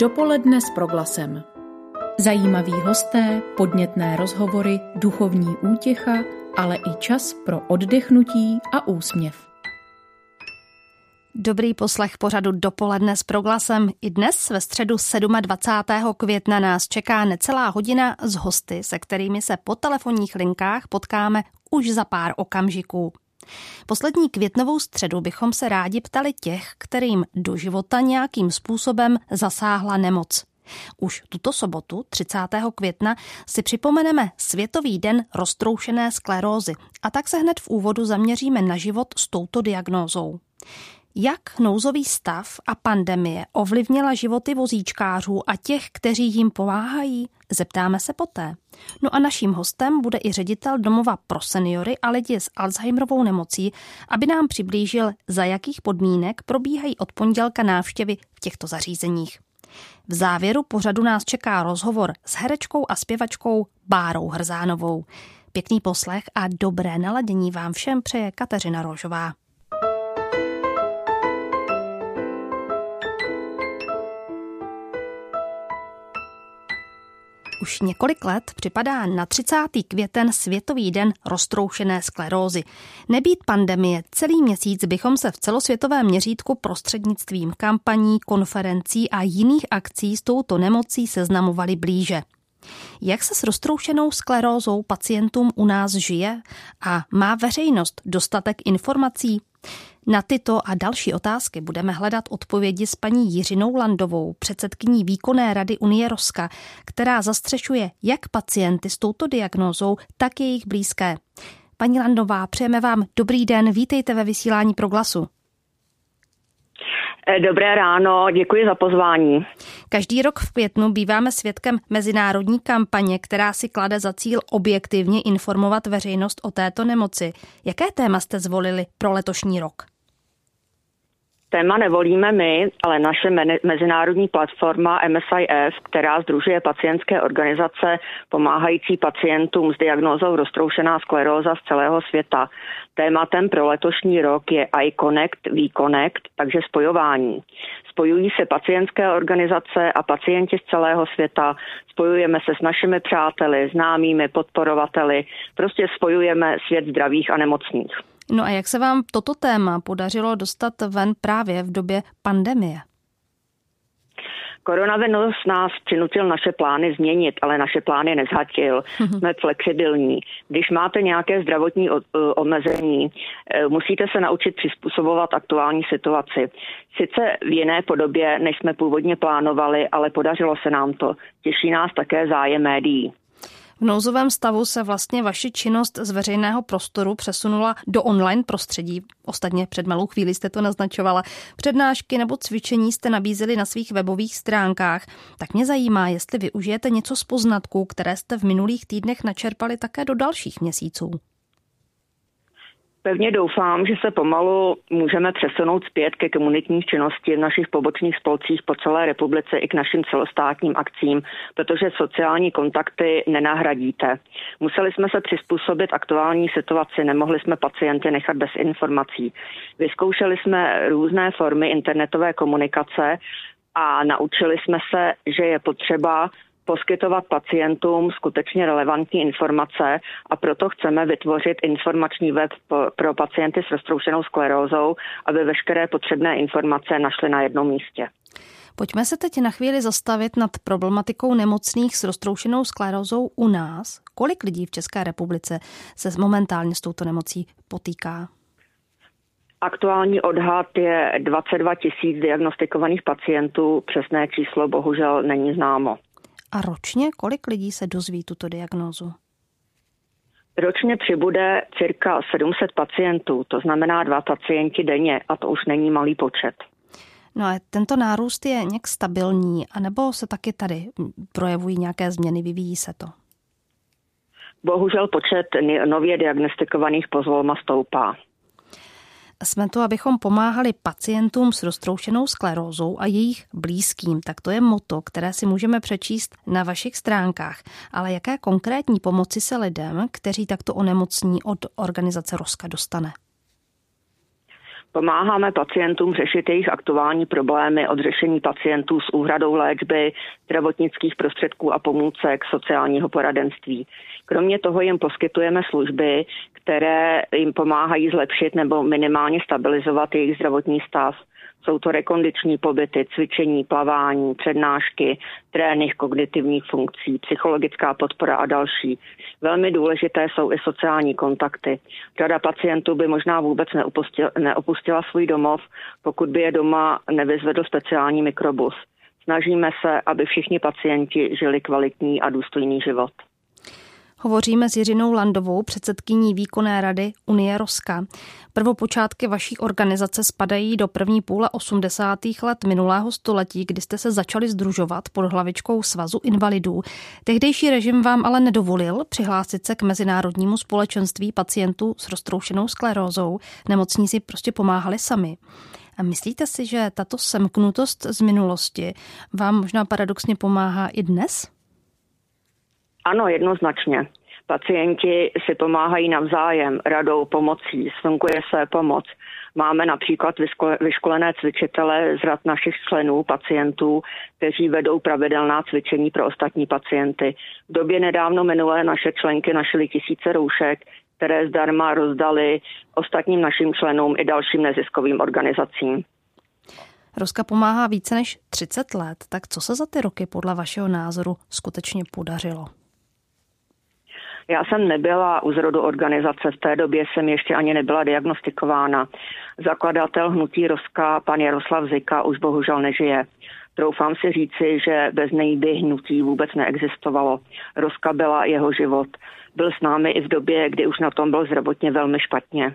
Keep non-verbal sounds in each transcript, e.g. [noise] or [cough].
Dopoledne s proglasem. Zajímaví hosté, podnětné rozhovory, duchovní útěcha, ale i čas pro oddechnutí a úsměv. Dobrý poslech pořadu dopoledne s proglasem. I dnes ve středu 27. května nás čeká necelá hodina s hosty, se kterými se po telefonních linkách potkáme už za pár okamžiků. Poslední květnovou středu bychom se rádi ptali těch, kterým do života nějakým způsobem zasáhla nemoc. Už tuto sobotu, 30. května, si připomeneme Světový den roztroušené sklerózy a tak se hned v úvodu zaměříme na život s touto diagnózou. Jak nouzový stav a pandemie ovlivnila životy vozíčkářů a těch, kteří jim pomáhají? Zeptáme se poté. No a naším hostem bude i ředitel domova pro seniory a lidi s Alzheimerovou nemocí, aby nám přiblížil, za jakých podmínek probíhají od pondělka návštěvy v těchto zařízeních. V závěru pořadu nás čeká rozhovor s herečkou a zpěvačkou Bárou Hrzánovou. Pěkný poslech a dobré naladění vám všem přeje Kateřina Rožová. Už několik let připadá na 30. květen Světový den roztroušené sklerózy. Nebýt pandemie, celý měsíc bychom se v celosvětovém měřítku prostřednictvím kampaní, konferencí a jiných akcí s touto nemocí seznamovali blíže. Jak se s roztroušenou sklerózou pacientům u nás žije a má veřejnost dostatek informací? Na tyto a další otázky budeme hledat odpovědi s paní Jiřinou Landovou, předsedkyní výkonné rady Unie Roska, která zastřešuje jak pacienty s touto diagnózou, tak jejich blízké. Paní Landová, přejeme vám dobrý den, vítejte ve vysílání Proglasu. Eh, dobré ráno, děkuji za pozvání. Každý rok v květnu býváme svědkem mezinárodní kampaně, která si klade za cíl objektivně informovat veřejnost o této nemoci. Jaké téma jste zvolili pro letošní rok? Téma nevolíme my, ale naše mezinárodní platforma MSIF, která združuje pacientské organizace pomáhající pacientům s diagnózou roztroušená skleróza z celého světa. Tématem pro letošní rok je iConnect, VConnect, takže spojování. Spojují se pacientské organizace a pacienti z celého světa, spojujeme se s našimi přáteli, známými, podporovateli, prostě spojujeme svět zdravých a nemocných. No a jak se vám toto téma podařilo dostat ven právě v době pandemie? Koronavirus nás přinutil naše plány změnit, ale naše plány nezhatil. Jsme flexibilní. Když máte nějaké zdravotní omezení, e, musíte se naučit přizpůsobovat aktuální situaci. Sice v jiné podobě, než jsme původně plánovali, ale podařilo se nám to. Těší nás také zájem médií. V nouzovém stavu se vlastně vaši činnost z veřejného prostoru přesunula do online prostředí. Ostatně před malou chvíli jste to naznačovala. Přednášky nebo cvičení jste nabízeli na svých webových stránkách. Tak mě zajímá, jestli využijete něco z poznatků, které jste v minulých týdnech načerpali také do dalších měsíců. Pevně doufám, že se pomalu můžeme přesunout zpět ke komunitní činnosti v našich pobočných spolcích po celé republice i k našim celostátním akcím, protože sociální kontakty nenahradíte. Museli jsme se přizpůsobit aktuální situaci, nemohli jsme pacienty nechat bez informací. Vyzkoušeli jsme různé formy internetové komunikace a naučili jsme se, že je potřeba poskytovat pacientům skutečně relevantní informace a proto chceme vytvořit informační web pro pacienty s roztroušenou sklerózou, aby veškeré potřebné informace našly na jednom místě. Pojďme se teď na chvíli zastavit nad problematikou nemocných s roztroušenou sklerózou u nás. Kolik lidí v České republice se momentálně s touto nemocí potýká? Aktuální odhad je 22 tisíc diagnostikovaných pacientů, přesné číslo bohužel není známo. A ročně kolik lidí se dozví tuto diagnózu? Ročně přibude cirka 700 pacientů, to znamená dva pacienti denně a to už není malý počet. No a tento nárůst je nějak stabilní, anebo se taky tady projevují nějaké změny, vyvíjí se to? Bohužel počet nově diagnostikovaných pozvolma stoupá. Jsme tu, abychom pomáhali pacientům s roztroušenou sklerózou a jejich blízkým. Tak to je moto, které si můžeme přečíst na vašich stránkách. Ale jaké konkrétní pomoci se lidem, kteří takto onemocní od organizace Roska dostane? Pomáháme pacientům řešit jejich aktuální problémy od řešení pacientů s úhradou léčby, zdravotnických prostředků a pomůcek, sociálního poradenství. Kromě toho jim poskytujeme služby, které jim pomáhají zlepšit nebo minimálně stabilizovat jejich zdravotní stav. Jsou to rekondiční pobyty, cvičení, plavání, přednášky, trénink kognitivních funkcí, psychologická podpora a další. Velmi důležité jsou i sociální kontakty. Řada pacientů by možná vůbec neopustila, neopustila svůj domov, pokud by je doma nevyzvedl speciální mikrobus. Snažíme se, aby všichni pacienti žili kvalitní a důstojný život. Hovoříme s Jiřinou Landovou, předsedkyní výkonné rady Unie Roska. Prvopočátky vaší organizace spadají do první půle 80. let minulého století, kdy jste se začali združovat pod hlavičkou Svazu invalidů. Tehdejší režim vám ale nedovolil přihlásit se k Mezinárodnímu společenství pacientů s roztroušenou sklerózou. Nemocníci prostě pomáhali sami. A myslíte si, že tato semknutost z minulosti vám možná paradoxně pomáhá i dnes? Ano, jednoznačně. Pacienti si pomáhají navzájem, radou, pomocí, sfunkuje se pomoc. Máme například vyškolené cvičitele z rad našich členů, pacientů, kteří vedou pravidelná cvičení pro ostatní pacienty. V době nedávno minulé naše členky našly tisíce roušek, které zdarma rozdali ostatním našim členům i dalším neziskovým organizacím. Ruska pomáhá více než 30 let, tak co se za ty roky podle vašeho názoru skutečně podařilo? Já jsem nebyla u zrodu organizace, v té době jsem ještě ani nebyla diagnostikována. Zakladatel hnutí Roska, pan Jaroslav Zika, už bohužel nežije. Troufám si říci, že bez něj by hnutí vůbec neexistovalo. Roska byla jeho život. Byl s námi i v době, kdy už na tom byl zdravotně velmi špatně.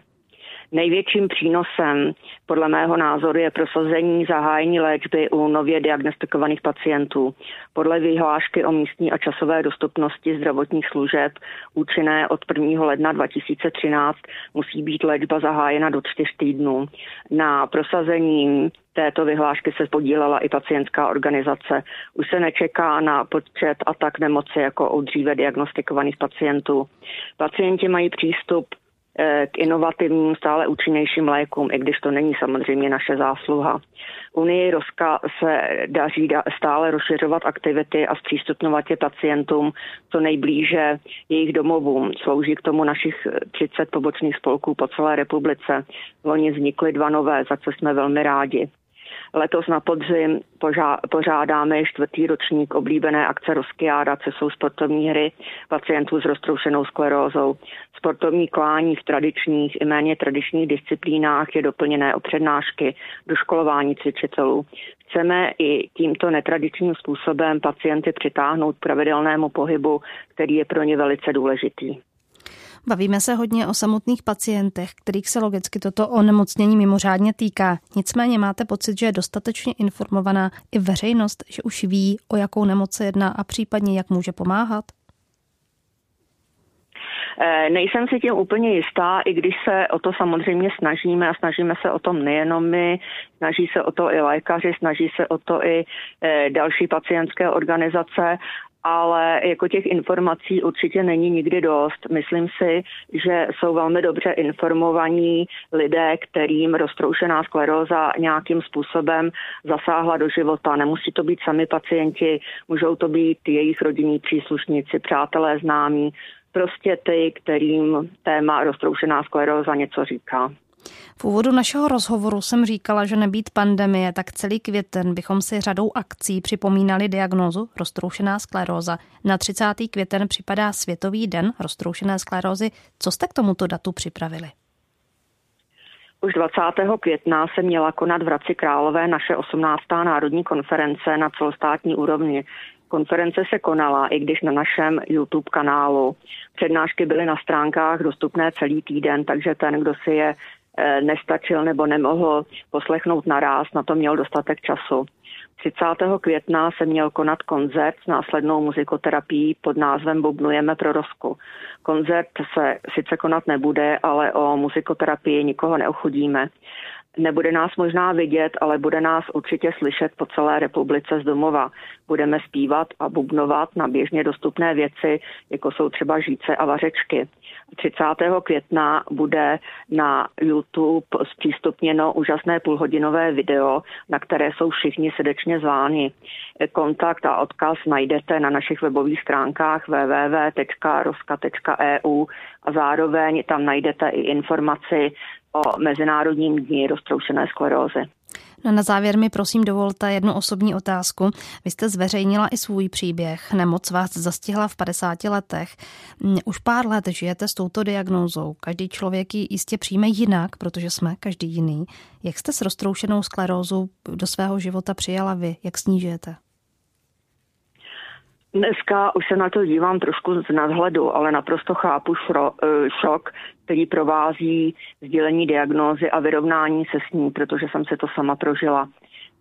Největším přínosem podle mého názoru je prosazení zahájení léčby u nově diagnostikovaných pacientů. Podle vyhlášky o místní a časové dostupnosti zdravotních služeb účinné od 1. ledna 2013 musí být léčba zahájena do čtyř týdnů. Na prosazení této vyhlášky se podílela i pacientská organizace. Už se nečeká na počet a tak nemoci jako u dříve diagnostikovaných pacientů. Pacienti mají přístup k inovativním, stále účinnějším lékům, i když to není samozřejmě naše zásluha. Unii Roska se daří stále rozšiřovat aktivity a zpřístupňovat je pacientům co nejblíže jejich domovům. Slouží k tomu našich 30 pobočných spolků po celé republice. Loni vznikly dva nové, za co jsme velmi rádi. Letos na podzim pořádáme čtvrtý ročník oblíbené akce Roskiáda, co jsou sportovní hry pacientů s roztroušenou sklerózou. Sportovní klání v tradičních i méně tradičních disciplínách je doplněné o přednášky, doškolování cvičitelů. Chceme i tímto netradičním způsobem pacienty přitáhnout k pravidelnému pohybu, který je pro ně velice důležitý. Bavíme se hodně o samotných pacientech, kterých se logicky toto onemocnění mimořádně týká. Nicméně máte pocit, že je dostatečně informovaná i veřejnost, že už ví, o jakou nemoc se jedná a případně jak může pomáhat? Eh, nejsem si tím úplně jistá, i když se o to samozřejmě snažíme a snažíme se o tom nejenom my, snaží se o to i lékaři, snaží se o to i eh, další pacientské organizace ale jako těch informací určitě není nikdy dost. Myslím si, že jsou velmi dobře informovaní lidé, kterým roztroušená skleróza nějakým způsobem zasáhla do života. Nemusí to být sami pacienti, můžou to být jejich rodinní příslušníci, přátelé, známí, prostě ty, kterým téma roztroušená skleróza něco říká. V úvodu našeho rozhovoru jsem říkala, že nebýt pandemie, tak celý květen bychom si řadou akcí připomínali diagnózu roztroušená skleróza. Na 30. květen připadá Světový den roztroušené sklerózy. Co jste k tomuto datu připravili? Už 20. května se měla konat v Hradci Králové naše 18. národní konference na celostátní úrovni. Konference se konala, i když na našem YouTube kanálu. Přednášky byly na stránkách dostupné celý týden, takže ten, kdo si je nestačil nebo nemohl poslechnout naraz, na to měl dostatek času. 30. května se měl konat koncert s následnou muzikoterapií pod názvem Bubnujeme pro Rosku. Koncert se sice konat nebude, ale o muzikoterapii nikoho neochudíme. Nebude nás možná vidět, ale bude nás určitě slyšet po celé republice z domova. Budeme zpívat a bubnovat na běžně dostupné věci, jako jsou třeba žíce a vařečky. 30. května bude na YouTube zpřístupněno úžasné půlhodinové video, na které jsou všichni srdečně zváni. Kontakt a odkaz najdete na našich webových stránkách www.roska.eu a zároveň tam najdete i informaci o Mezinárodním dní roztroušené sklerózy. No na závěr mi prosím dovolte jednu osobní otázku. Vy jste zveřejnila i svůj příběh. Nemoc vás zastihla v 50 letech. Mm, už pár let žijete s touto diagnózou. Každý člověk ji jistě přijme jinak, protože jsme každý jiný. Jak jste s roztroušenou sklerózou do svého života přijala vy? Jak s ní žijete? Dneska už se na to dívám trošku z nadhledu, ale naprosto chápu šro, eh, šok, který provází sdělení diagnózy a vyrovnání se s ní, protože jsem se to sama prožila.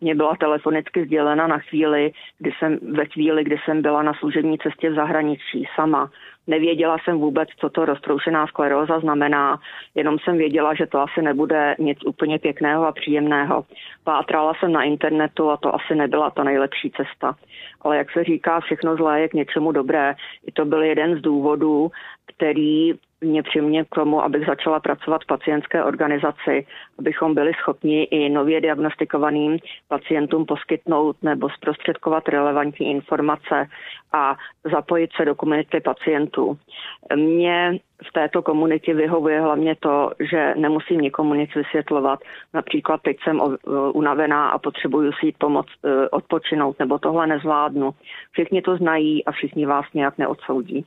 Mě byla telefonicky sdělena na chvíli, kdy jsem, ve chvíli, kdy jsem byla na služební cestě v zahraničí sama. Nevěděla jsem vůbec, co to roztroušená skleróza znamená, jenom jsem věděla, že to asi nebude nic úplně pěkného a příjemného. Pátrala jsem na internetu a to asi nebyla ta nejlepší cesta. Ale jak se říká, všechno zlé je k něčemu dobré. I to byl jeden z důvodů, který mě přimě k tomu, abych začala pracovat v pacientské organizaci, abychom byli schopni i nově diagnostikovaným pacientům poskytnout nebo zprostředkovat relevantní informace a zapojit se do komunity pacientů. Mně v této komunitě vyhovuje hlavně to, že nemusím nikomu nic vysvětlovat. Například teď jsem unavená a potřebuju si jít pomoct e, odpočinout, nebo tohle nezvládnu. Všichni to znají a všichni vás nějak neodsoudí.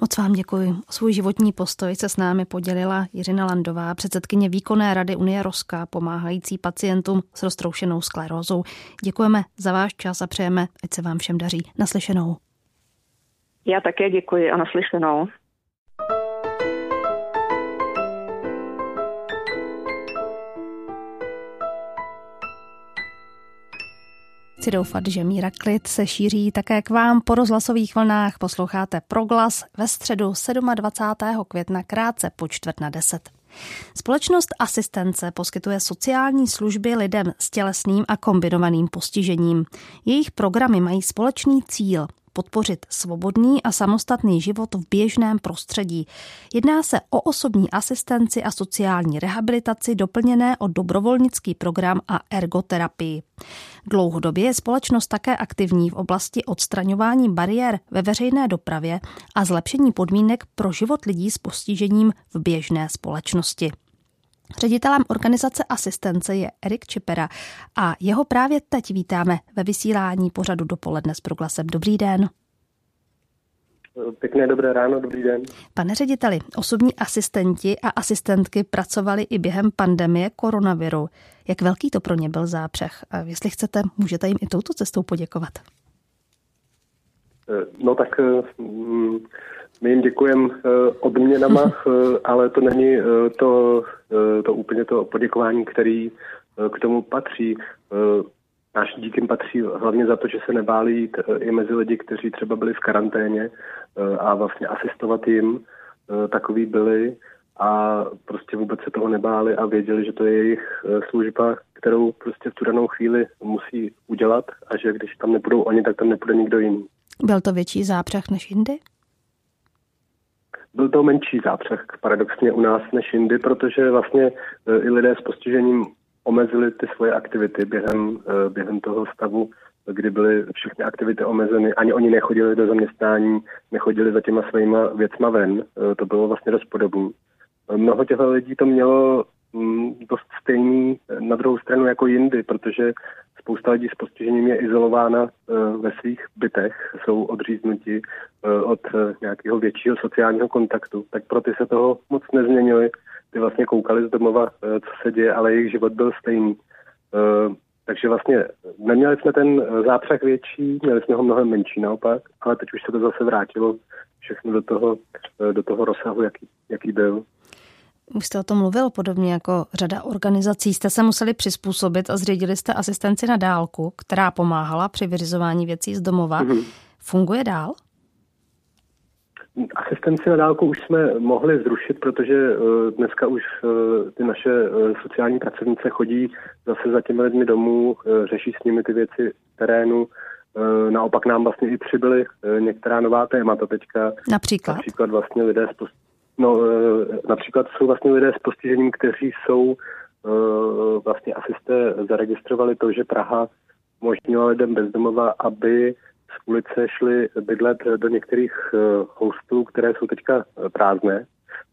Moc vám děkuji. O svůj životní postoj se s námi podělila Jiřina Landová, předsedkyně výkonné rady Unie Roska, pomáhající pacientům s roztroušenou sklerózou. Děkujeme za váš čas a přejeme, ať se vám všem daří. Naslyšenou. Já také děkuji a naslyšenou. Chci doufat, že míra klid se šíří také k vám po rozhlasových vlnách. Posloucháte Proglas ve středu 27. května krátce po čtvrt na deset. Společnost Asistence poskytuje sociální služby lidem s tělesným a kombinovaným postižením. Jejich programy mají společný cíl podpořit svobodný a samostatný život v běžném prostředí. Jedná se o osobní asistenci a sociální rehabilitaci doplněné o dobrovolnický program a ergoterapii. Dlouhodobě je společnost také aktivní v oblasti odstraňování bariér ve veřejné dopravě a zlepšení podmínek pro život lidí s postižením v běžné společnosti. Ředitelem organizace asistence je Erik Čipera a jeho právě teď vítáme ve vysílání pořadu dopoledne s proglasem. Dobrý den. Pěkné dobré ráno, dobrý den. Pane řediteli, osobní asistenti a asistentky pracovali i během pandemie koronaviru. Jak velký to pro ně byl zápřeh? A jestli chcete, můžete jim i touto cestou poděkovat. No tak mm, my jim děkujeme eh, odměnama, [laughs] eh, ale to není eh, to, to úplně to poděkování, který k tomu patří. Náš dík jim patří hlavně za to, že se nebáli jít i mezi lidi, kteří třeba byli v karanténě a vlastně asistovat jim. Takový byli a prostě vůbec se toho nebáli a věděli, že to je jejich služba, kterou prostě v tu danou chvíli musí udělat a že když tam nebudou oni, tak tam nebude nikdo jiný. Byl to větší zápřah než jindy? Byl to menší zápřeh paradoxně u nás než jindy, protože vlastně e, i lidé s postižením omezili ty svoje aktivity během, e, během toho stavu, kdy byly všechny aktivity omezeny. Ani oni nechodili do zaměstnání, nechodili za těma svýma věcma ven. E, to bylo vlastně dost. Mnoho těch lidí to mělo dost stejný na druhou stranu jako jindy, protože spousta lidí s postižením je izolována eh, ve svých bytech, jsou odříznuti eh, od eh, nějakého většího sociálního kontaktu, tak pro ty se toho moc nezměnili. Ty vlastně koukali z domova, co se děje, ale jejich život byl stejný. Takže vlastně neměli jsme ten zápřah větší, měli jsme ho mnohem menší naopak, ale teď už se to zase vrátilo všechno do toho, do toho rozsahu, jaký, jaký byl. Už jste o tom mluvil, podobně jako řada organizací. Jste se museli přizpůsobit a zřídili jste asistenci na dálku, která pomáhala při vyřizování věcí z domova. Mm-hmm. Funguje dál? Asistenci na dálku už jsme mohli zrušit, protože dneska už ty naše sociální pracovnice chodí zase za těmi lidmi domů, řeší s nimi ty věci v terénu, Naopak nám vlastně i přibyly některá nová témata teďka. Například? Například vlastně lidé s post... No, například jsou vlastně lidé s postižením, kteří jsou vlastně asi jste zaregistrovali to, že Praha umožnila lidem bezdomova, aby z ulice šli bydlet do některých uh, hostelů, které jsou teďka prázdné,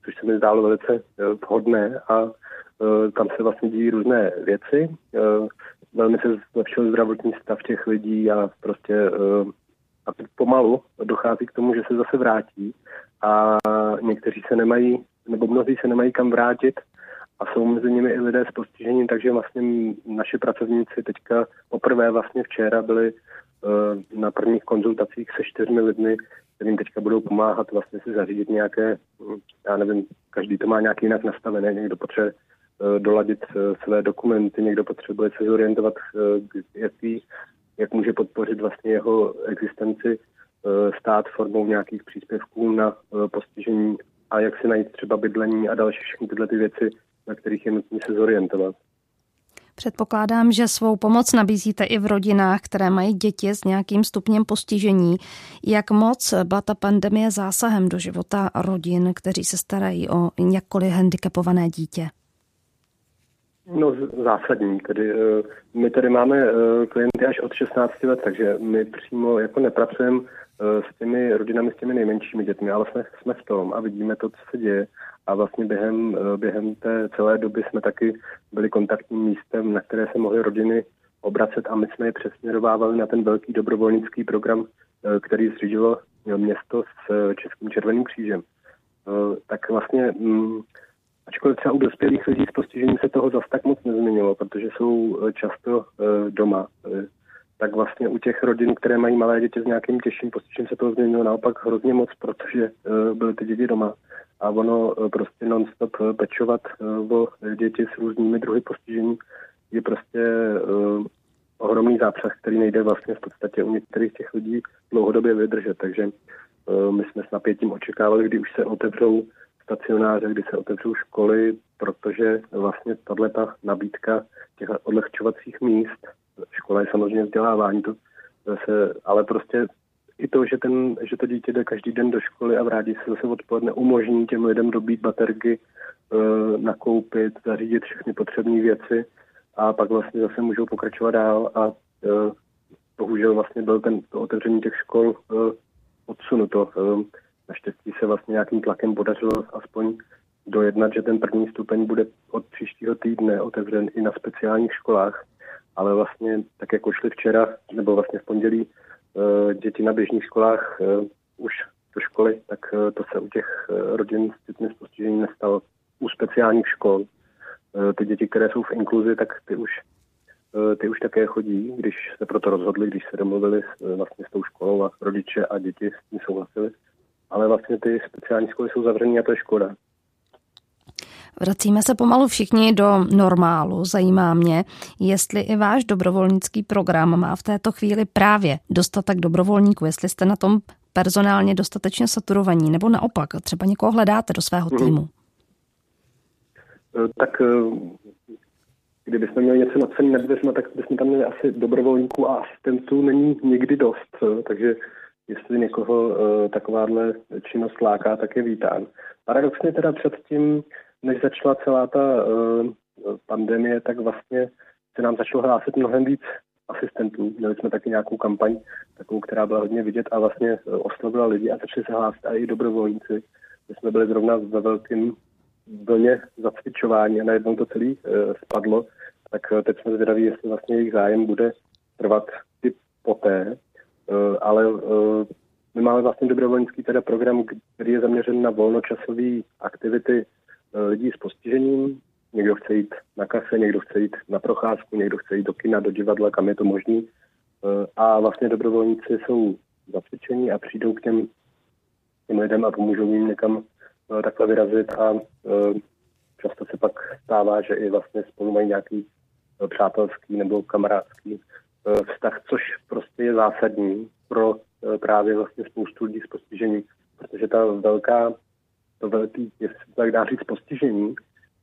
což se mi zdálo velice vhodné a tam se vlastně dějí různé věci. Velmi se zlepšil zdravotní stav těch lidí a prostě a pomalu dochází k tomu, že se zase vrátí a někteří se nemají, nebo mnozí se nemají kam vrátit a jsou mezi nimi i lidé s postižením, takže vlastně naši pracovníci teďka poprvé vlastně včera byli uh, na prvních konzultacích se čtyřmi lidmi, kterým teďka budou pomáhat vlastně si zařídit nějaké, hm, já nevím, každý to má nějak jinak nastavené, někdo potřebuje uh, doladit uh, své dokumenty, někdo potřebuje se zorientovat, jaký, jak může podpořit vlastně jeho existenci stát formou nějakých příspěvků na postižení a jak si najít třeba bydlení a další všechny tyhle ty věci, na kterých je nutné se zorientovat. Předpokládám, že svou pomoc nabízíte i v rodinách, které mají děti s nějakým stupněm postižení. Jak moc byla ta pandemie zásahem do života rodin, kteří se starají o jakkoliv handicapované dítě? No zásadní. Tedy, eh, my tady máme eh, klienty až od 16 let, takže my přímo jako nepracujeme eh, s těmi rodinami, s těmi nejmenšími dětmi, ale jsme, jsme v tom a vidíme to, co se děje a vlastně během, eh, během té celé doby jsme taky byli kontaktním místem, na které se mohly rodiny obracet a my jsme je přesměrovávali na ten velký dobrovolnický program, eh, který zřídilo město s eh, Českým červeným křížem. Tak vlastně, mm, ačkoliv třeba u dospělých lidí s postižením se toho zas tak moc nezměnilo, protože jsou často doma, tak vlastně u těch rodin, které mají malé děti s nějakým těžším postižením, se to změnilo naopak hrozně moc, protože byly ty děti doma a ono eh, prostě non-stop eh, pečovat o děti s různými druhy postižení je prostě ohromný zápřah, který nejde vlastně v podstatě u některých těch lidí dlouhodobě vydržet. Takže my jsme s napětím očekávali, kdy už se otevřou stacionáře, kdy se otevřou školy, protože vlastně tato nabídka těch odlehčovacích míst, škola je samozřejmě vzdělávání, to se, ale prostě i to, že, ten, že to dítě jde každý den do školy a vrátí se zase odpoledne, umožní těm lidem dobít baterky, e, nakoupit, zařídit všechny potřebné věci a pak vlastně zase můžou pokračovat dál a e, bohužel vlastně byl ten to otevření těch škol e, odsunuto. Naštěstí se vlastně nějakým tlakem podařilo aspoň dojednat, že ten první stupeň bude od příštího týdne otevřen i na speciálních školách, ale vlastně tak jako šli včera, nebo vlastně v pondělí Eh, děti na běžných školách eh, už do školy, tak eh, to se u těch rodin s dětmi s postižením nestalo. U speciálních škol. Ty děti, které jsou v inkluzi, tak ty už, ty už také chodí, když se proto rozhodli, když se domluvili vlastně s tou školou a rodiče a děti s tím souhlasili. Ale vlastně ty speciální školy jsou zavřené a to je škoda. Vracíme se pomalu všichni do normálu. Zajímá mě, jestli i váš dobrovolnický program má v této chvíli právě dostatek dobrovolníků, jestli jste na tom personálně dostatečně saturovaní, nebo naopak, třeba někoho hledáte do svého mhm. týmu. Hmm. Tak eh, kdybychom měli něco na dveřma, tak bychom tam měli asi dobrovolníků a asistentů není nikdy dost, eh, takže jestli někoho takováhle činnost láká, tak je vítán. Paradoxně teda předtím než začala celá ta uh, pandemie, tak vlastně se nám začalo hlásit mnohem víc asistentů. Měli jsme taky nějakou kampaň, takovou, která byla hodně vidět a vlastně uh, oslovila lidi a začali se hlásit i dobrovolníci. My jsme byli zrovna ve velkém vlně zacvičování a najednou to celé uh, spadlo, tak teď jsme zvědaví, jestli vlastně jejich zájem bude trvat i poté, ale my máme vlastně dobrovolnický teda program, který je zaměřen na volnočasové aktivity Eh, lidí s postižením. Někdo chce jít na kafe, někdo chce jít na procházku, někdo chce jít do kina, do divadla, kam je to možný. Eh, a vlastně dobrovolníci jsou zacvičení a přijdou k těm, těm lidem a pomůžou jim někam eh, takhle vyrazit a často se pak stává, že i vlastně spolu mají nějaký přátelský nebo kamarádský vztah, což prostě je zásadní pro právě vlastně spoustu lidí s postižením, protože ta velká, to velký, jestli tak dá říct, postižení,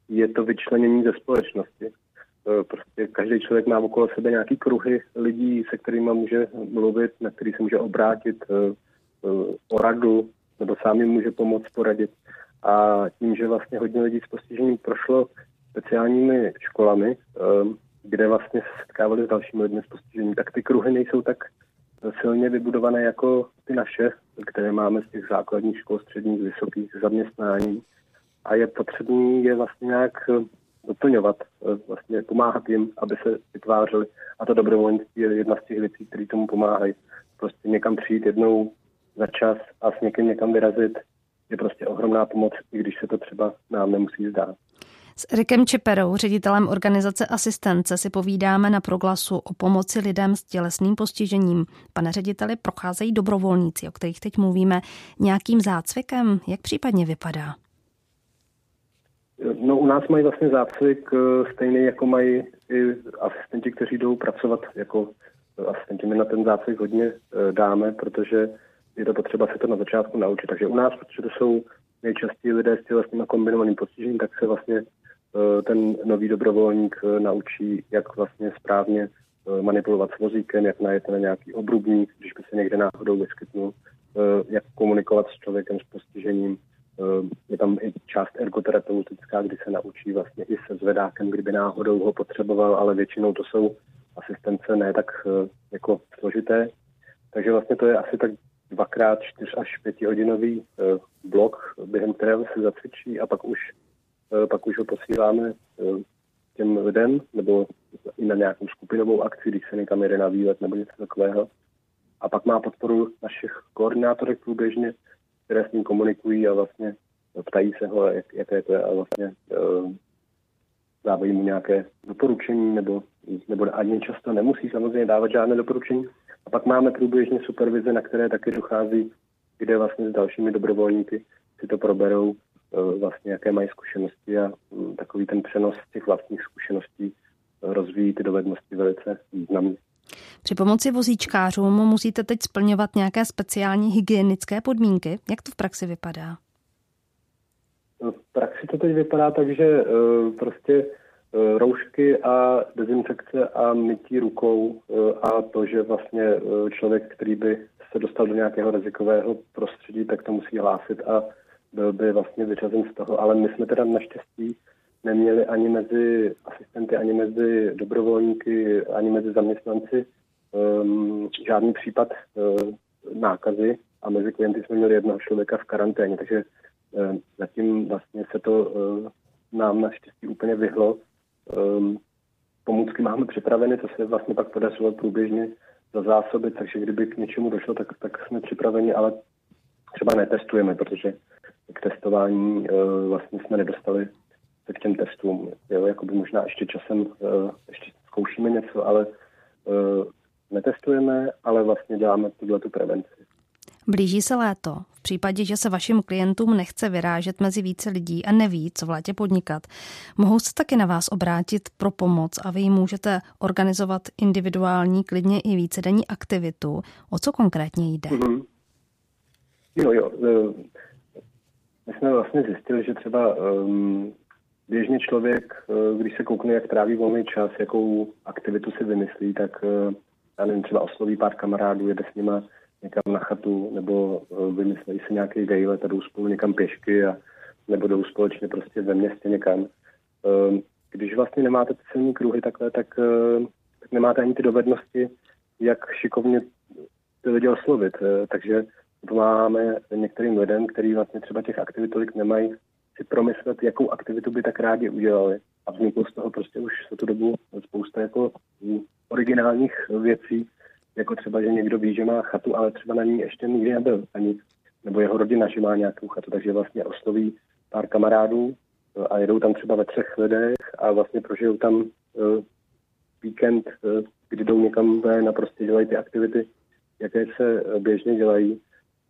je to vyčlenění ze společnosti. E, prostě každý člověk má okolo sebe nějaký kruhy lidí, se kterými může mluvit, na který se může obrátit e, e, o radu, nebo sám jim může pomoct poradit. A tím, že vlastně hodně lidí s postižením prošlo speciálními školami, kde vlastně se setkávali s dalšími lidmi s postižením, tak ty kruhy nejsou tak silně vybudované jako ty naše, které máme z těch základních škol, středních, vysokých zaměstnání. A je potřebný je vlastně nějak eh, doplňovat, eh, vlastně pomáhat jim, aby se vytvářeli. A to dobrovolnictví je jedna z těch věcí, které tomu pomáhají. Prostě někam přijít jednou za čas a s někým někam vyrazit je prostě ohromná pomoc, i když se to třeba nám nemusí zdát. S Erikem Čeperou, ředitelem organizace Asistence, si povídáme na proglasu o pomoci lidem s tělesným postižením. Pane řediteli, procházejí dobrovolníci, o kterých teď mluvíme, nějakým zácvikem? Jak případně vypadá? No u nás mají vlastně zácvik eh, stejný, jako mají i asistenti, kteří jdou pracovat jako eh, asistenti. My na ten zácvik hodně eh, dáme, protože je to potřeba se to na začátku naučit. Takže u nás, protože to jsou nejčastěji lidé s tělesným a kombinovaným postižením, tak se vlastně ten nový dobrovolník eh, naučí, jak vlastně správně eh, manipulovat s vozíkem, jak najet na nějaký obrubník, když by se někde náhodou vyskytnul, jak komunikovat s člověkem s postižením. Je tam i část ergoterapeutická, kdy se naučí vlastně i se zvedákem, kdyby náhodou ho potřeboval, ale většinou to jsou asistence ne tak jako složité. Takže vlastně to je asi tak dvakrát čtyř až pětihodinový blok, během kterého se zacvičí a pak už Eh, pak už ho posíláme eh, těm lidem, nebo i na nějakou skupinovou akci, když se někam jede na výlet nebo něco takového. A pak má podporu našich koordinátorek průběžně, které s ním komunikují a vlastně ptají se ho, jak, jaké to je a vlastně uh, dávají mu nějaké doporučení, nebo, nebo ani často nemusí samozřejmě dávat žádné doporučení. A pak máme průběžně supervize, na které taky dochází, kde vlastně s dalšími dobrovolníky si to proberou Eh, vlastně jaké mají zkušenosti a mm, takový ten přenos těch vlastních zkušeností eh, rozvíjí ty dovednosti velice významně. Při pomoci vozíčkářům musíte teď splňovat nějaké speciální hygienické podmínky. Jak to v praxi vypadá? No, v praxi to teď vypadá tak, že prostě roušky a dezinfekce a mytí rukou a to, že vlastně člověk, který by se dostal do nějakého rizikového prostředí, tak to musí hlásit a byl by vlastně vyřazen z toho, ale my jsme teda naštěstí neměli ani mezi asistenty, ani mezi dobrovolníky, ani mezi zaměstnanci um, žádný případ uh, nákazy a mezi klienty jsme měli jednoho člověka v karanténě, takže uh, zatím vlastně se to uh, nám naštěstí úplně vyhlo. Um, pomůcky máme připraveny, to se vlastně pak podařilo průběžně za zásoby, takže kdyby k něčemu došlo, tak, tak jsme připraveni, ale třeba netestujeme, protože k testování eh, vlastně jsme nedostali se k těm testům. Jo, jakoby možná ještě časem eh, ještě zkoušíme něco, ale eh, netestujeme, ale vlastně děláme tuhle tu prevenci. Blíží se léto. V případě, že se vašim klientům nechce vyrážet mezi více lidí a neví, co v létě podnikat, mohou se taky na vás obrátit pro pomoc a vy jim můžete organizovat individuální, klidně i vícedenní aktivitu. O co konkrétně jde? Mm-hmm. Jo, jo. My jsme vlastně zjistili, že třeba um, běžně člověk, uh, když se koukne, jak tráví volný čas, jakou aktivitu si vymyslí, tak uh, já nevím, třeba osloví pár kamarádů, jede s nima někam na chatu, nebo uh, vymyslí si nějaký vejlet a jdou spolu někam pěšky, a, nebo jdou společně prostě ve městě někam. Um, když vlastně nemáte ty silní kruhy takhle, tak, tak nemáte ani ty dovednosti, jak šikovně ty lidi oslovit. Takže pomáháme některým lidem, kteří vlastně třeba těch aktivit tolik nemají, si promyslet, jakou aktivitu by tak rádi udělali. A vzniklo z toho prostě už za tu dobu spousta jako originálních věcí, jako třeba, že někdo ví, že má chatu, ale třeba na ní ještě nikdy nebyl ani, nebo jeho rodina, že má nějakou chatu, takže vlastně osloví pár kamarádů a jedou tam třeba ve třech lidech a vlastně prožijou tam uh, víkend, uh, kdy jdou někam ven a prostě dělají ty aktivity, jaké se běžně dělají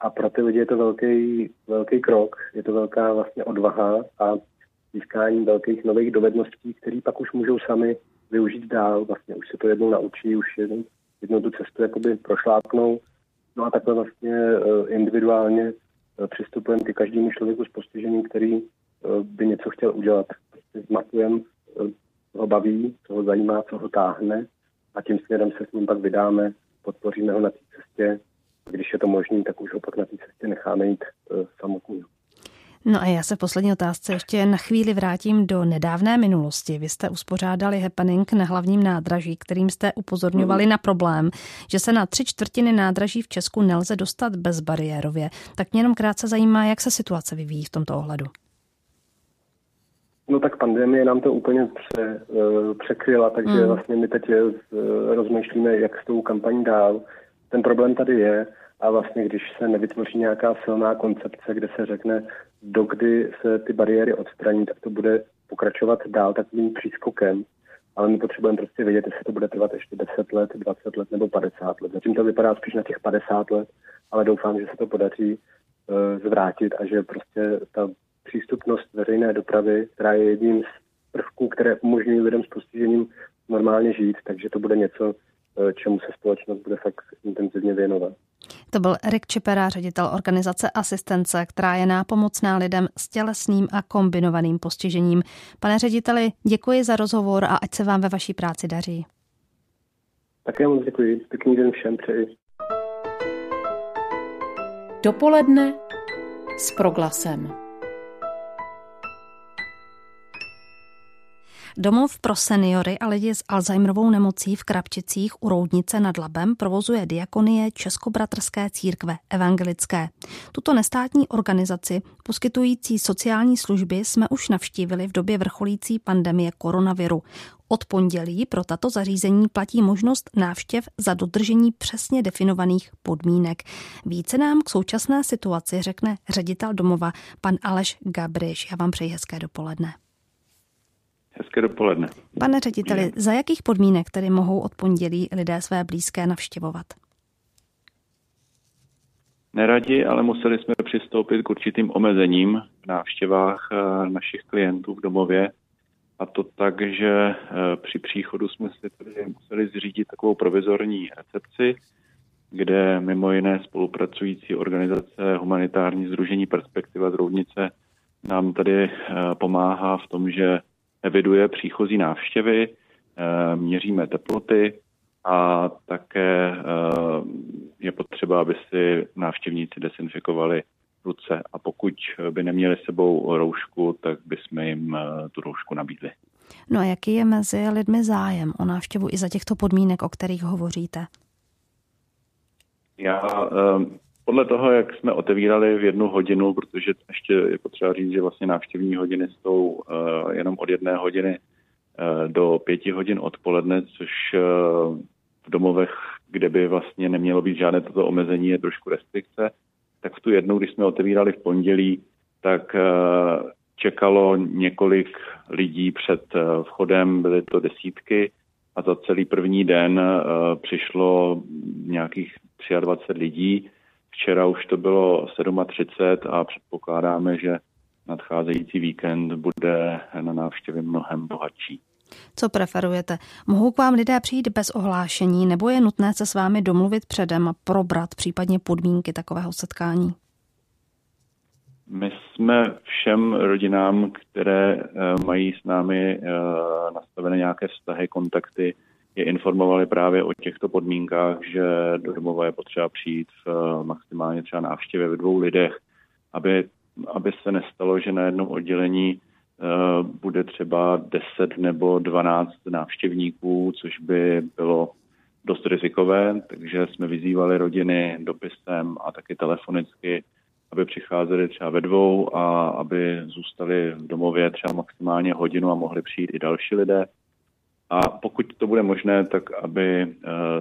a pro ty lidi je to velký, velký krok, je to velká vlastně odvaha a získání velkých nových dovedností, které pak už můžou sami využít dál. Vlastně už se to jednou naučí, už jednou, jednou tu cestu jakoby prošlápnou. No a takhle vlastně uh, individuálně přistupujeme k každému člověku s postižením, který by něco chtěl udělat. Prostě zmapujeme, co ho baví, co ho zajímá, co ho táhne a tím směrem se s ním pak vydáme, podpoříme ho na té cestě. Když je to možné, tak už ho pak na té cestě necháme jít samotný. No a já se v poslední otázce ještě na chvíli vrátím do nedávné minulosti. Vy jste uspořádali happening na hlavním nádraží, kterým jste upozorňovali mm. na problém, že se na tři čtvrtiny nádraží v Česku nelze dostat bezbariérově. Tak mě jenom krátce zajímá, jak se situace vyvíjí v tomto ohledu. No tak pandemie nám to úplně pře, uh, překryla, takže mm. vlastně my teď uh, rozmýšlíme, jak s tou kampaní dál. Ten problém tady je, a vlastně když se nevytvoří nějaká silná koncepce, kde se řekne, dokdy se ty bariéry odstraní, tak to bude pokračovat dál takovým přískokem. Ale my potřebujeme prostě vědět, jestli to bude trvat ještě 10 let, 20 let nebo 50 let. Zatím to vypadá spíš na těch 50 let, ale doufám, že se to podaří uh, zvrátit a že prostě ta přístupnost veřejné dopravy, která je jedním z prvků, které umožňují lidem s postižením normálně žít, takže to bude něco, čemu se společnost bude fakt intenzivně věnovat. To byl Erik Čipera, ředitel organizace Asistence, která je nápomocná lidem s tělesným a kombinovaným postižením. Pane řediteli, děkuji za rozhovor a ať se vám ve vaší práci daří. Také moc děkuji. Pěkný den všem přeji. Dopoledne s proglasem. Domov pro seniory a lidi s Alzheimerovou nemocí v Krapčicích u Roudnice nad Labem provozuje diakonie Českobratrské církve evangelické. Tuto nestátní organizaci, poskytující sociální služby, jsme už navštívili v době vrcholící pandemie koronaviru. Od pondělí pro tato zařízení platí možnost návštěv za dodržení přesně definovaných podmínek. Více nám k současné situaci řekne ředitel domova pan Aleš Gabriš. Já vám přeji hezké dopoledne. Hezké dopoledne. Pane řediteli, za jakých podmínek tedy mohou od pondělí lidé své blízké navštěvovat? Neradi, ale museli jsme přistoupit k určitým omezením v návštěvách eh, našich klientů v domově. A to tak, že eh, při příchodu jsme si tedy museli zřídit takovou provizorní recepci, kde mimo jiné spolupracující organizace Humanitární združení Perspektiva z Roudnice nám tady eh, pomáhá v tom, že eviduje příchozí návštěvy, eh, měříme teploty a také eh, je potřeba, aby si návštěvníci desinfikovali ruce a pokud by neměli sebou roušku, tak bychom jim eh, tu roušku nabídli. No a jaký je mezi lidmi zájem o návštěvu i za těchto podmínek, o kterých hovoříte? Já podle toho, jak jsme otevírali v jednu hodinu, protože ještě je potřeba říct, že vlastně návštěvní hodiny jsou uh, jenom od jedné hodiny uh, do pěti hodin odpoledne, což uh, v domovech, kde by vlastně nemělo být žádné toto omezení, je trošku restrikce. Tak v tu jednu, když jsme otevírali v pondělí, tak čekalo několik lidí před vchodem, byly to desítky a za celý první den přišlo nějakých 23 lidí Včera už to bylo 37 a předpokládáme, že nadcházející víkend bude na návštěvě mnohem bohatší. Co preferujete? Mohou k vám lidé přijít bez ohlášení nebo je nutné se s vámi domluvit předem a probrat případně podmínky takového setkání? My jsme všem rodinám, které eh, mají s námi eh, nastavené nějaké vztahy, kontakty, je informovali právě o těchto podmínkách, že do domova je potřeba přijít v eh, maximálně třeba návštěvě ve dvou lidech, aby, aby se nestalo, že na jednom oddělení uh, bude třeba 10 nebo 12 návštěvníků, což by bylo dost rizikové, takže jsme vyzývali rodiny dopisem a taky telefonicky, aby přicházeli třeba ve dvou a aby zůstali v domově třeba maximálně hodinu a mohli přijít i další lidé. A pokud to bude možné, tak aby eh,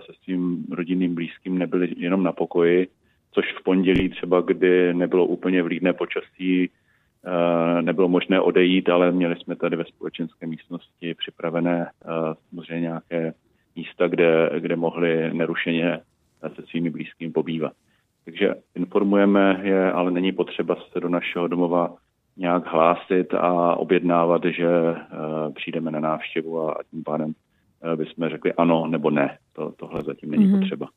se svým rodinným blízkým nebyli jenom na pokoji, což v pondělí třeba, kdy nebylo úplně vlídné počasí, eh, nebylo možné odejít, ale měli jsme tady ve společenské místnosti připravené eh, samozřejmě nějaké místa, kde, kde mohli nerušeně se svými blízkými pobývat. Takže informujeme je, ale není potřeba se do našeho domova nějak hlásit a objednávat, že uh, přijdeme na návštěvu a, tím pádem uh, bychom řekli ano nebo ne. To, tohle zatím není mm-hmm. potřeba.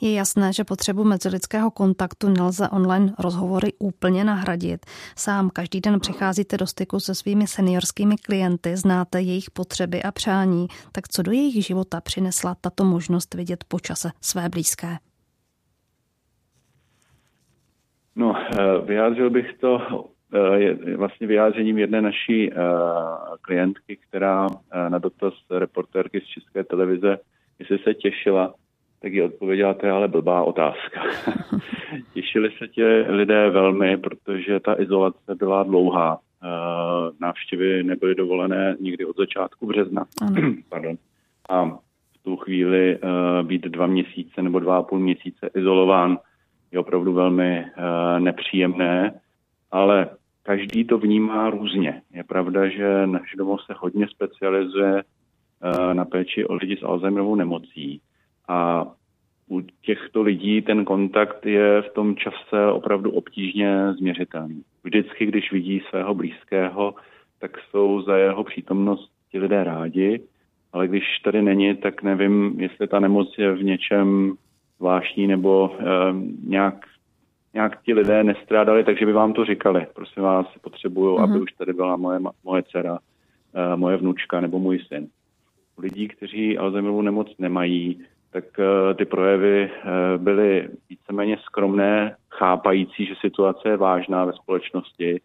Je jasné, že potřebu mezilidského kontaktu nelze online rozhovory úplně nahradit. Sám každý den přicházíte do styku se svými seniorskými klienty, znáte jejich potřeby a přání, tak co do jejich života přinesla tato možnost vidět po čase své blízké? No, eh, vyjádřil bych to eh, je vlastně vyjádřením jedné naší eh, klientky, která na dotaz reportérky z České televize, jestli se těšila, tak ji odpověděla, to je ale blbá otázka. [laughs] Těšili se tě lidé velmi, protože ta izolace byla dlouhá. Návštěvy nebyly dovolené nikdy od začátku března. [clears throat] Pardon. A v tu chvíli být dva měsíce nebo dva a půl měsíce izolován je opravdu velmi nepříjemné, ale každý to vnímá různě. Je pravda, že náš domov se hodně specializuje uh, na péči o lidi s Alzheimerovou nemocí a u těchto lidí ten kontakt je v tom čase opravdu obtížně změřitelný. Vždycky, když vidí svého blízkého, tak jsou za jeho přítomnost ti lidé rádi, ale když tady není, tak nevím, jestli ta nemoc je v něčem zvláštní nebo uh, nějak, nějak ti lidé nestrádali, takže by vám to říkali. Prosím vás, potřebuju, uh-huh. aby mhm. už tady byla moje, moje dcera, uh, moje vnučka nebo můj syn. U lidí, kteří Alzheimerovu nemoc nemají, tak uh, ty projevy uh, byly víceméně skromné, chápající, že situace je vážná ve společnosti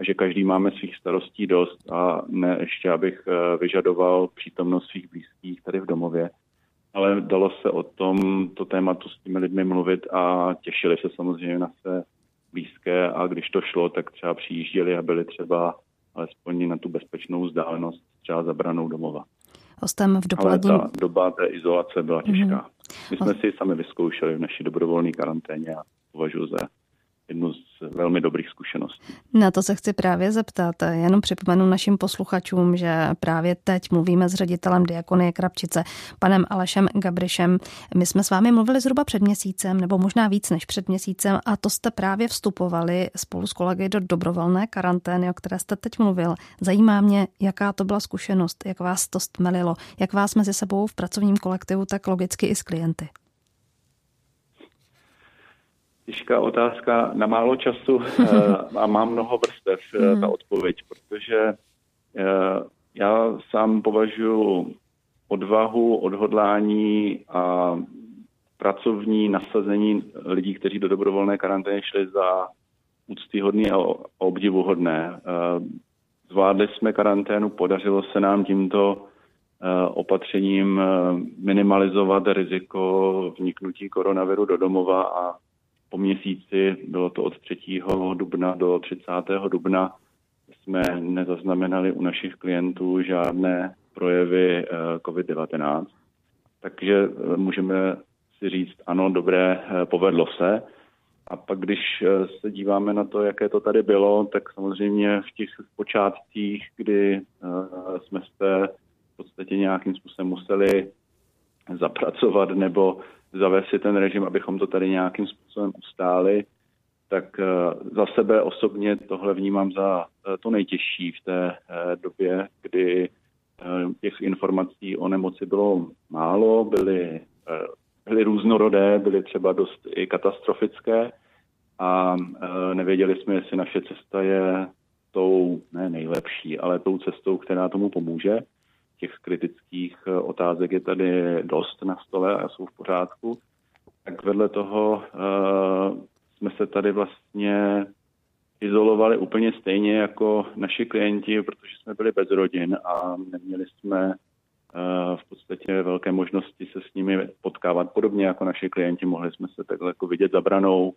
a že každý máme svých starostí dost a ne ještě, abych vyžadoval přítomnost svých blízkých tady v domově ale dalo se o tom to tématu s těmi lidmi mluvit a těšili se samozřejmě na své blízké a když to šlo, tak třeba přijížděli a byli třeba alespoň na tu bezpečnou vzdálenost třeba zabranou domova. Hostem v dopoledním... Ale ta doba té izolace byla těžká. Mm-hmm. My jsme si sami vyzkoušeli v naší dobrovolné karanténě a považuji za jednu z velmi dobrých zkušeností. Na to se chci právě zeptat. Jenom připomenu našim posluchačům, že právě teď mluvíme s ředitelem Diakonie Krapčice, panem Alešem Gabrišem. My jsme s vámi mluvili zhruba před měsícem, nebo možná víc než před měsícem, a to jste právě vstupovali spolu s kolegy do dobrovolné karantény, o které jste teď mluvil. Zajímá mě, jaká to byla zkušenost, jak vás to stmelilo, jak vás mezi sebou v pracovním kolektivu, tak logicky i s klienty těžká otázka na málo času [laughs] eh, a mám mnoho vrstev eh, ta hmm. odpověď, protože eh, já sám považuji odvahu, odhodlání a pracovní nasazení lidí, kteří do dobrovolné karantény šli za úctyhodný a obdivuhodné. Zvládli jsme karanténu, podařilo se nám tímto opatřením minimalizovat riziko vniknutí koronaviru do domova a po měsíci, bylo to od 3. dubna do 30. dubna, jsme nezaznamenali u našich klientů žádné projevy eh, COVID-19. Takže eh, můžeme si říct, ano, dobré, eh, povedlo se. A pak, když se díváme na to, jaké to tady bylo, tak samozřejmě v těch počátcích, kdy jsme se v podstatě nějakým způsobem museli zapracovat nebo zavést si ten režim, abychom to tady nějakým způsobem ustáli, tak eh, za sebe osobně tohle vnímám za eh, to nejtěžší v té eh, době, kdy těch informací o nemoci bylo málo, byly, byly různorodé, byly třeba dost i katastrofické a nevěděli jsme, jestli naše cesta je tou, ne nejlepší, ale tou cestou, která tomu pomůže těch kritických eh, otázek je tady dost na stole a jsou v pořádku, tak vedle toho uh, jsme se tady vlastně izolovali úplně stejně jako naši klienti, protože jsme byli bez rodin a neměli jsme uh, v podstatě velké možnosti se s nimi potkávat. Podobně jako naši klienti mohli jsme se takhle jako vidět zabranou,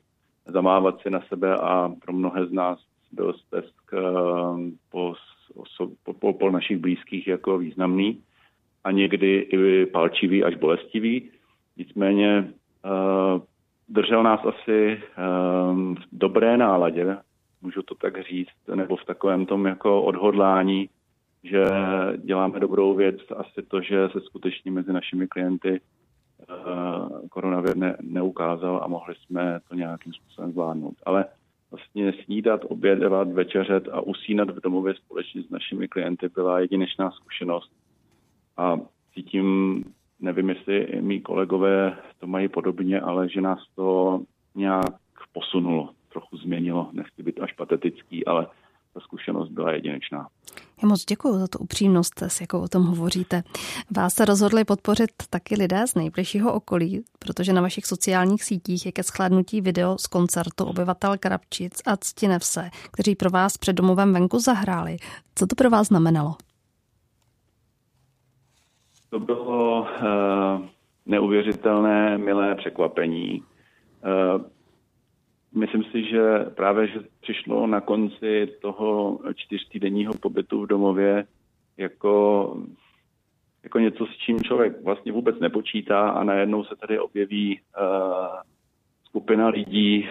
zamávat si na sebe a pro mnohé z nás byl stesk po osob, po, po našich blízkých jako významný a někdy i palčivý až bolestivý. Nicméně uh, držel nás asi uh, v dobré náladě, můžu to tak říct, nebo v takovém tom jako odhodlání, že děláme dobrou věc, asi to, že se skutečně mezi našimi klienty uh, koronavir ne, neukázal a mohli jsme to nějakým způsobem zvládnout. Ale vlastně snídat, obědvat, večeřet a usínat v domově společně s našimi klienty byla jedinečná zkušenost. A cítím nevím, jestli mý kolegové to mají podobně, ale že nás to nějak posunulo, trochu změnilo. Nechci být až patetický, ale ta zkušenost byla jedinečná. Já moc děkuji za tu upřímnost, s jakou o tom hovoříte. Vás se rozhodli podpořit taky lidé z nejbližšího okolí, protože na vašich sociálních sítích je ke schladnutí video z koncertu obyvatel Krapčic a Ctinevse, kteří pro vás před domovem venku zahráli. Co to pro vás znamenalo? To bylo uh, neuvěřitelné, milé překvapení. Uh, Myslím si, že právě že přišlo na konci toho čtyřtýdenního pobytu v domově jako, jako něco, s čím člověk vlastně vůbec nepočítá a najednou se tady objeví uh, skupina lidí,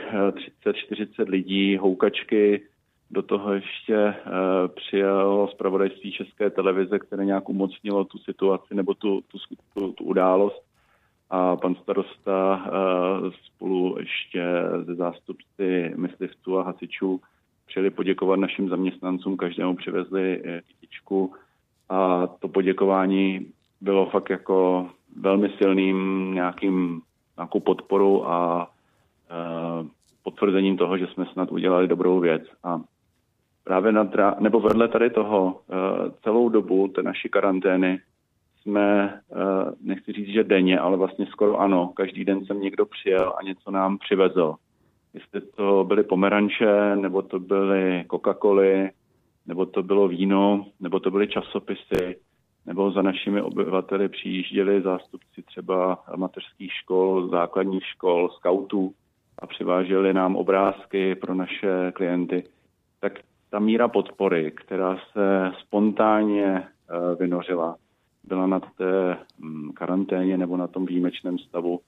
30-40 eh, lidí, houkačky, do toho ještě uh, přijelo zpravodajství České televize, které nějak umocnilo tu situaci nebo tu, tu, tu, tu událost a pan starosta eh, spolu ještě ze zástupci myslivců a hasičů přijeli poděkovat našim zaměstnancům, každému přivezli eh, kytičku a to poděkování bylo fakt jako velmi silným nějakým, nějakou podporou a e, potvrzením toho, že jsme snad udělali dobrou věc. A právě nad, nebo vedle tady toho celou dobu té naší karantény jsme, eh, nechci říct, že denně, ale vlastně skoro ano, každý den jsem někdo přijel a něco nám přivezl. Jestli to byly pomeranče, nebo to byly Coca-Coly, nebo to bylo víno, nebo to byly časopisy, nebo za našimi obyvateli přijížděli zástupci třeba mateřských škol, základních škol, skautů a přiváželi nám obrázky pro naše klienty, tak ta míra podpory, která se spontánně eh, vynořila, byla na té mm, karanténě nebo na tom výjimečném stavu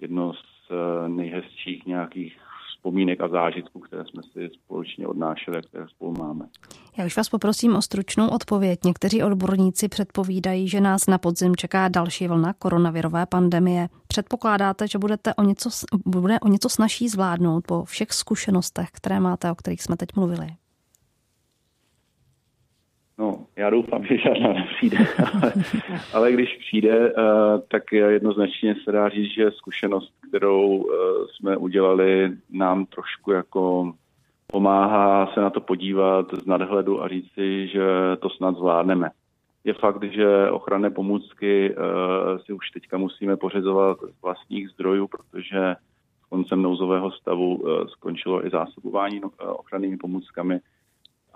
jedno z eh, nejhezčích nějakých vzpomínek a zážitků, které jsme si společně odnášeli a které spolu máme. Já už vás poprosím o stručnou odpověď. Někteří odborníci předpovídají, že nás na podzim čeká další vlna koronavirové pandemie. Předpokládáte, že budete o něco, bude o něco snažší zvládnout po všech zkušenostech, které máte, o kterých jsme teď mluvili? No, já doufám, že žádná nepřijde, [laughs] ale, ale když přijde, uh, tak jednoznačně se dá říct, že zkušenost, kterou uh, jsme udělali, nám trošku jako pomáhá se na to podívat z nadhledu a říct si, že to snad zvládneme. Je fakt, že ochranné pomůcky uh, si už teďka musíme pořizovat z vlastních zdrojů, protože koncem nouzového stavu skončilo i zásobování uh, ochrannými pomůckami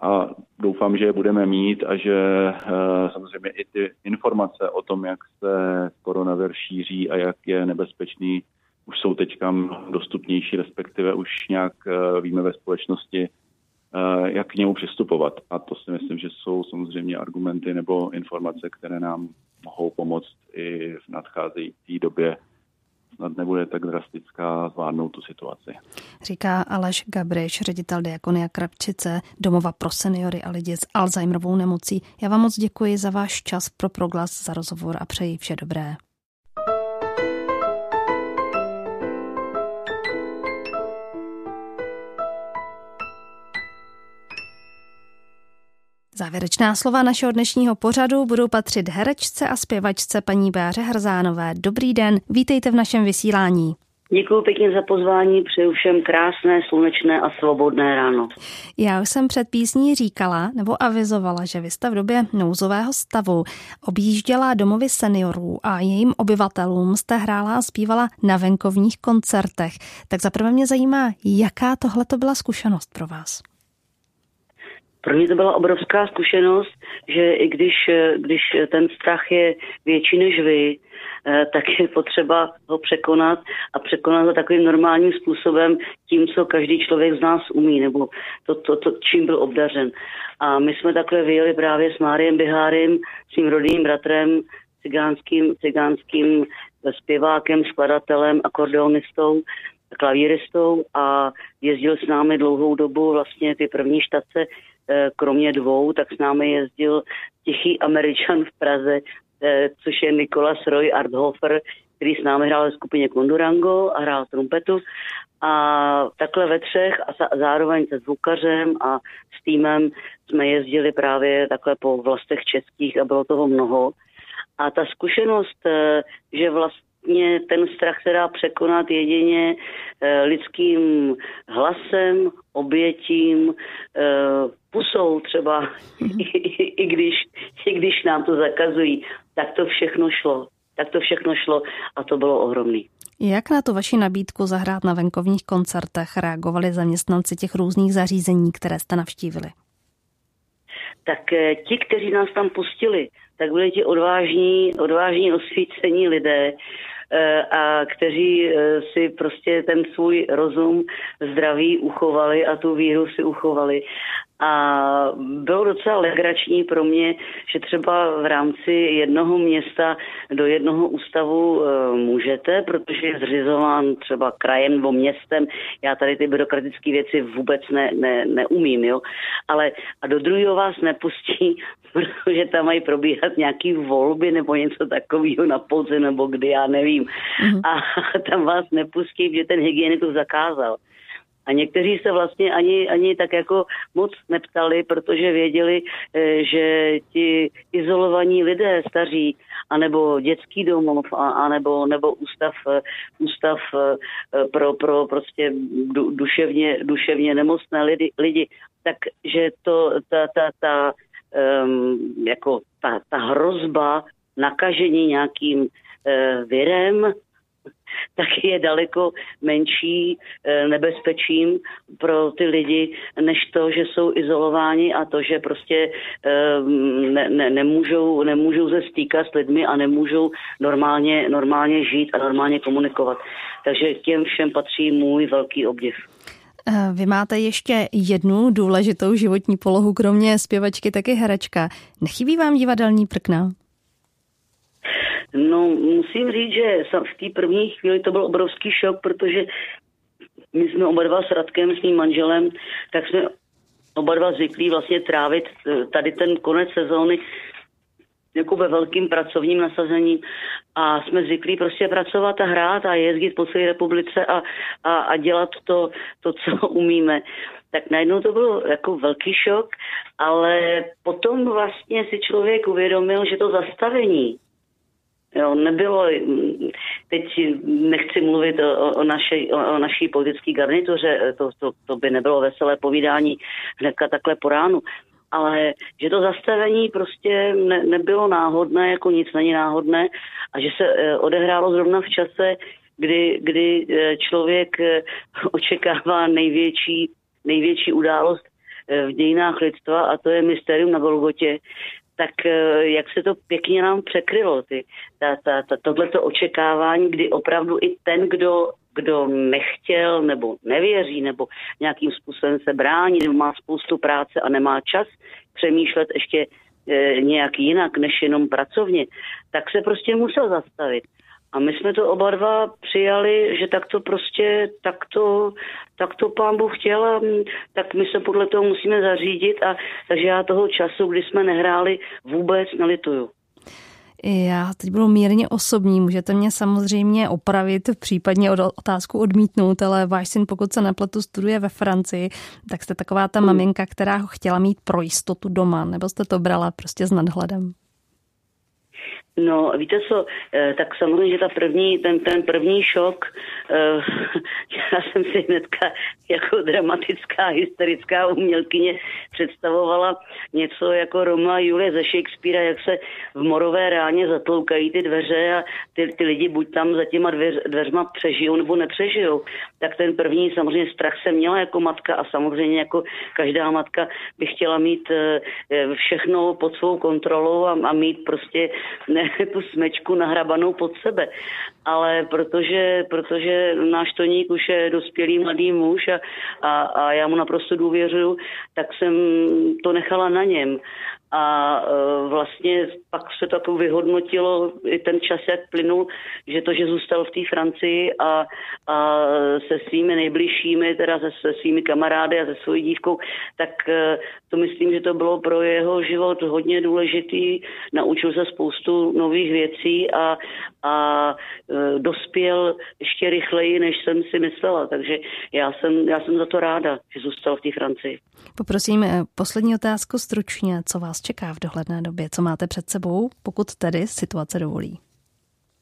a doufám, že je budeme mít a že eh, samozřejmě i ty informace o tom, jak se koronavir šíří a jak je nebezpečný, už jsou teďka dostupnější, respektive už nějak eh, víme ve společnosti, eh, jak k němu přistupovat. A to si myslím, že jsou samozřejmě argumenty nebo informace, které nám mohou pomoct i v nadcházející době snad nebude tak drastická zvládnout tu situaci. Říká Aleš Gabriš, ředitel Diakonia Krapčice, domova pro seniory a lidi s Alzheimerovou nemocí. Já vám moc děkuji za váš čas pro proglas, za rozhovor a přeji vše dobré. Závěrečná slova našeho dnešního pořadu budou patřit herečce a zpěvačce paní Báře Hrzánové. Dobrý den, vítejte v našem vysílání. Děkuji pěkně za pozvání, přeju všem krásné, slunečné a svobodné ráno. Já už jsem před písní říkala nebo avizovala, že vy jste v době nouzového stavu objížděla domovy seniorů a jejím obyvatelům jste hrála a zpívala na venkovních koncertech. Tak zaprvé mě zajímá, jaká tohle to byla zkušenost pro vás? Pro mě to byla obrovská zkušenost, že i když, když ten strach je větší než vy, eh, tak je potřeba ho překonat a překonat ho takovým normálním způsobem, tím, co každý člověk z nás umí, nebo to, to, to čím byl obdařen. A my jsme takhle vyjeli právě s Máriem Bihárem, svým rodinným bratrem, cigánským, cigánským zpěvákem, skladatelem, akordeonistou, klavíristou a jezdil s námi dlouhou dobu vlastně ty první štace Eh, kromě dvou, tak s námi jezdil tichý američan v Praze, eh, což je Nikolas Roy Arthofer, který s námi hrál ve skupině Kondurango a hrál trumpetu. A takhle ve třech a zároveň se zvukařem a s týmem jsme jezdili právě takhle po vlastech českých a bylo toho mnoho. A ta zkušenost, že vlastně ten strach se dá překonat jedině lidským hlasem, obětím, pusou třeba, mm-hmm. [laughs] i, i, když, i když nám to zakazují, tak to všechno šlo. Tak to všechno šlo a to bylo ohromný. Jak na to vaši nabídku zahrát na venkovních koncertech reagovali zaměstnanci těch různých zařízení, které jste navštívili? Tak eh, ti, kteří nás tam pustili, tak byli ti odvážní, odvážní osvícení lidé, eh, a kteří eh, si prostě ten svůj rozum zdraví uchovali a tu víru si uchovali. A bylo docela legrační pro mě, že třeba v rámci jednoho města do jednoho ústavu e, můžete, protože je zřizován třeba krajem nebo městem. Já tady ty byrokratické věci vůbec ne, ne, neumím, jo. Ale a do druhého vás nepustí, [laughs] protože tam mají probíhat nějaký volby nebo něco takového na podzim nebo kdy, já nevím. Mm-hmm. A [laughs] tam vás nepustí, že ten hygienik to zakázal. A někteří se vlastně ani, ani tak jako moc neptali, protože věděli, eh, že ti izolovaní lidé staří, anebo dětský domov, a, a nebo, nebo ústav, eh, ústav eh, pro, pro prostě duševně, duševně nemocné lidi, lidi. Takže to, ta, ta, ta, um, jako ta, ta hrozba nakažení nějakým uh, virem [laughs] tak je daleko menší eh, nebezpečím pro ty lidi, než to, že jsou izolováni a to, že prostě eh, ne, ne, nemůžou, nemůžou se stýkat s lidmi a nemůžou normálně, normálně žít a normálně komunikovat. Takže těm všem patří můj velký obdiv. Eh, vy máte ještě jednu důležitou životní polohu, kromě zpěvačky taky herečka. Nechybí vám divadelní prkna? No, musím říct, že v té první chvíli to byl obrovský šok, protože my jsme oba dva s Radkem, s mým manželem, tak jsme oba dva zvyklí vlastně trávit eh, tady ten konec sezóny jako ve velkým pracovním nasazení a jsme zvyklí prostě pracovat a hrát a jezdit po celé republice a, a, a dělat to, to, co [laughs] umíme. Tak najednou to byl jako velký šok, ale potom vlastně si člověk uvědomil, že to zastavení, Jo, nebylo, teď nechci mluvit o, o, naší, o, o naší politické garnituře, to, to, to by nebylo veselé povídání hnedka takhle po ránu, ale že to zastavení prostě ne, nebylo náhodné, jako nic není náhodné a že se eh, odehrálo zrovna v čase, kdy, kdy eh, člověk eh, [laughs] očekává největší, největší událost v dějinách lidstva a to je mysterium na Golgotě, tak eh, jak se to pěkně nám překrylo, ty, ta, ta, ta, tohleto očekávání, kdy opravdu i ten, kdo, kdo nechtěl nebo nevěří nebo nějakým způsobem se brání nebo má spoustu práce a nemá čas přemýšlet ještě e, nějak jinak než jenom pracovně, tak se prostě musel zastavit. A my jsme to oba dva přijali, že tak to prostě, tak to, tak to pán Bůh chtěl a tak my se podle toho musíme zařídit a takže já toho času, kdy jsme nehráli, vůbec nelituju. Já teď budu mírně osobní, můžete mě samozřejmě opravit, případně od otázku odmítnout, ale váš syn, pokud se nepletu, studuje ve Francii, tak jste taková ta maminka, která ho chtěla mít pro jistotu doma, nebo jste to brala prostě s nadhledem? No, víte co, eh, tak samozřejmě, že ta první, ten, ten první šok, eh, [laughs] já jsem si hnedka jako dramatická, hysterická umělkyně představovala něco jako Roma Julie ze Shakespearea, jak se v morové ráně zatloukají ty dveře a ty, ty lidi buď tam za těma dveř, dveřma přežijou nebo nepřežijou. Tak ten první samozřejmě strach jsem měla jako matka a samozřejmě jako každá matka by chtěla mít eh, všechno pod svou kontrolou a, a mít prostě ne, tu smečku nahrabanou pod sebe. Ale protože, protože náš Toník už je dospělý mladý muž a, a, a já mu naprosto důvěřuju, tak jsem to nechala na něm a e, vlastně pak se to jako vyhodnotilo i ten čas, jak plynul, že to, že zůstal v té Francii a, a se svými nejbližšími, teda se, se svými kamarády a se svojí dívkou, tak e, to myslím, že to bylo pro jeho život hodně důležitý. Naučil se spoustu nových věcí a, a e, dospěl ještě rychleji, než jsem si myslela. Takže já jsem, já jsem za to ráda, že zůstal v té Francii. Poprosím poslední otázku stručně. Co vás vás čeká v dohledné době? Co máte před sebou, pokud tedy situace dovolí?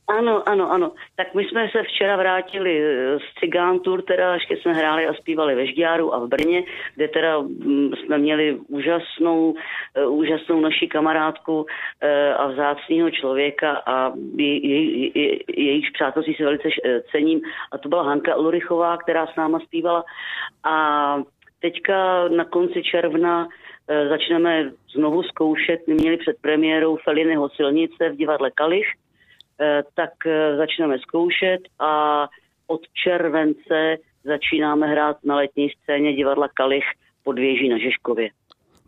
Ano, ano, ano. Tak my jsme se včera vrátili eh, z Cigán Tour, teda ještě jsme hráli a zpívali ve Žďáru a v Brně, kde teda mm, jsme měli úžasnou, uh, úžasnou naší kamarádku uh, a vzácného člověka a jej, jej, jej, jejíž přátelství si velice cením a to byla Hanka Ulrichová, která s náma zpívala a teďka na konci června začneme znovu zkoušet. My měli před premiérou Felinyho silnice v divadle Kalich Eh, tak eh, začneme zkoušet a od července začínáme hrát na letní scéně divadla Kalich pod věží na Žeškově.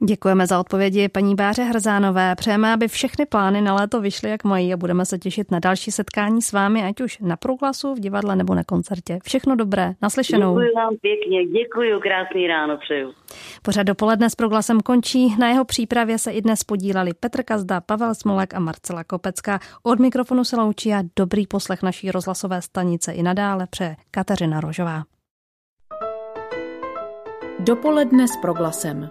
Děkujeme za odpovědi paní Báře Hrzánové. Přejeme, aby všechny plány na léto vyšly jak mají a budeme se těšit na další setkání s vámi, ať už na průhlasu, v divadle nebo na koncertě. Všechno dobré, naslyšenou. Děkuji vám pěkně, děkuji, krásný ráno přeju. Pořad dopoledne s proglasem končí. Na jeho přípravě se i dnes podíleli Petr Kazda, Pavel Smolek a Marcela Kopecká. Od mikrofonu se loučí a dobrý poslech naší rozhlasové stanice i nadále přeje Kateřina Rožová. Dopoledne s proglasem.